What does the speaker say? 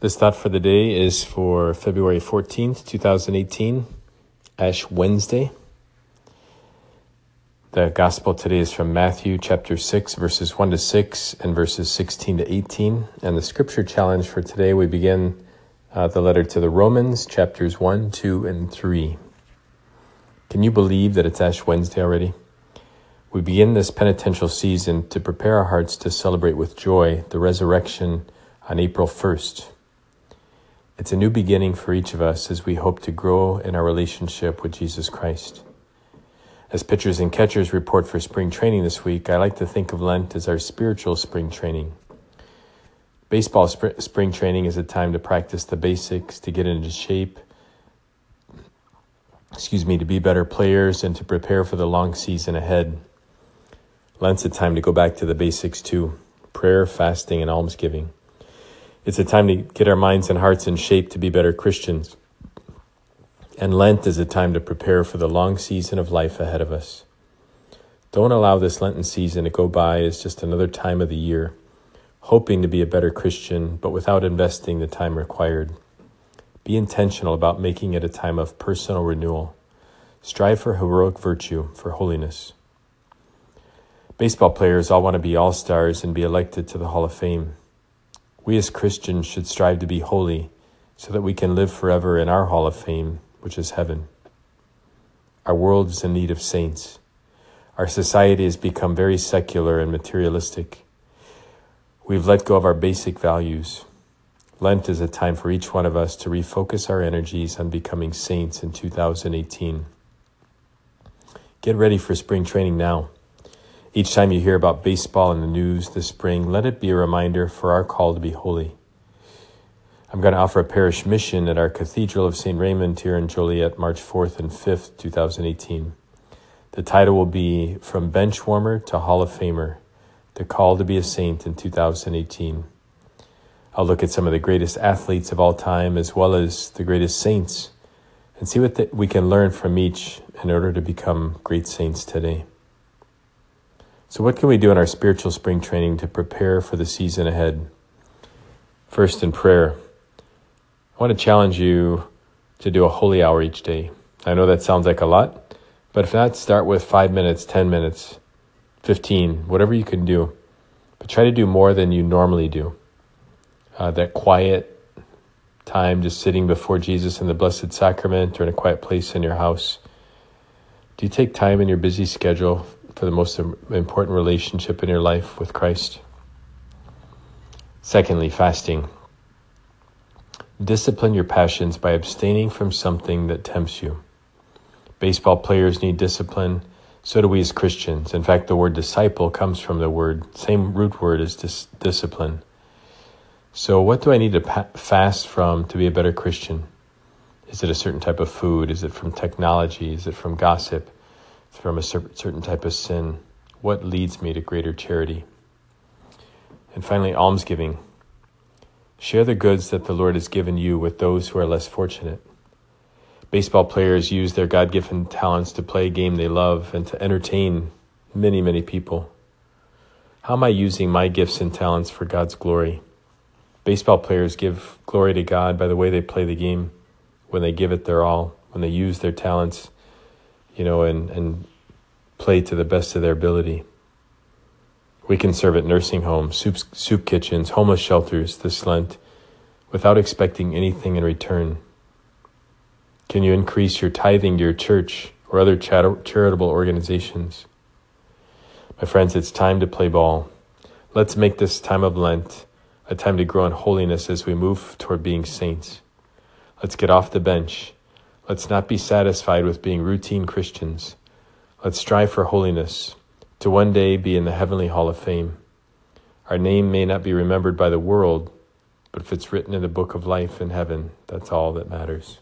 This thought for the day is for February 14th, 2018, Ash Wednesday. The gospel today is from Matthew chapter 6, verses 1 to 6 and verses 16 to 18. And the scripture challenge for today, we begin uh, the letter to the Romans, chapters 1, 2, and 3. Can you believe that it's Ash Wednesday already? We begin this penitential season to prepare our hearts to celebrate with joy the resurrection on April 1st. It's a new beginning for each of us as we hope to grow in our relationship with Jesus Christ. As pitchers and catchers report for spring training this week, I like to think of Lent as our spiritual spring training. Baseball sp- spring training is a time to practice the basics, to get into shape, excuse me, to be better players and to prepare for the long season ahead. Lent's a time to go back to the basics too prayer, fasting, and almsgiving. It's a time to get our minds and hearts in shape to be better Christians. And Lent is a time to prepare for the long season of life ahead of us. Don't allow this Lenten season to go by as just another time of the year, hoping to be a better Christian, but without investing the time required. Be intentional about making it a time of personal renewal. Strive for heroic virtue, for holiness. Baseball players all want to be all stars and be elected to the Hall of Fame. We as Christians should strive to be holy so that we can live forever in our Hall of Fame, which is heaven. Our world is in need of saints. Our society has become very secular and materialistic. We've let go of our basic values. Lent is a time for each one of us to refocus our energies on becoming saints in 2018. Get ready for spring training now. Each time you hear about baseball in the news this spring, let it be a reminder for our call to be holy. I'm going to offer a parish mission at our Cathedral of St. Raymond here in Joliet, March 4th and 5th, 2018. The title will be From Benchwarmer to Hall of Famer The Call to be a Saint in 2018. I'll look at some of the greatest athletes of all time as well as the greatest saints and see what the, we can learn from each in order to become great saints today. So, what can we do in our spiritual spring training to prepare for the season ahead? First, in prayer, I want to challenge you to do a holy hour each day. I know that sounds like a lot, but if not, start with five minutes, 10 minutes, 15, whatever you can do. But try to do more than you normally do. Uh, that quiet time just sitting before Jesus in the Blessed Sacrament or in a quiet place in your house. Do you take time in your busy schedule for the most important relationship in your life with Christ. Secondly, fasting. Discipline your passions by abstaining from something that tempts you. Baseball players need discipline. So do we as Christians. In fact, the word disciple comes from the word, same root word as dis- discipline. So, what do I need to pa- fast from to be a better Christian? Is it a certain type of food? Is it from technology? Is it from gossip? From a certain type of sin? What leads me to greater charity? And finally, almsgiving. Share the goods that the Lord has given you with those who are less fortunate. Baseball players use their God given talents to play a game they love and to entertain many, many people. How am I using my gifts and talents for God's glory? Baseball players give glory to God by the way they play the game, when they give it their all, when they use their talents you know, and, and play to the best of their ability. We can serve at nursing homes, soup, soup kitchens, homeless shelters this Lent without expecting anything in return. Can you increase your tithing to your church or other charitable organizations? My friends, it's time to play ball. Let's make this time of Lent a time to grow in holiness as we move toward being saints. Let's get off the bench Let's not be satisfied with being routine Christians. Let's strive for holiness, to one day be in the heavenly hall of fame. Our name may not be remembered by the world, but if it's written in the book of life in heaven, that's all that matters.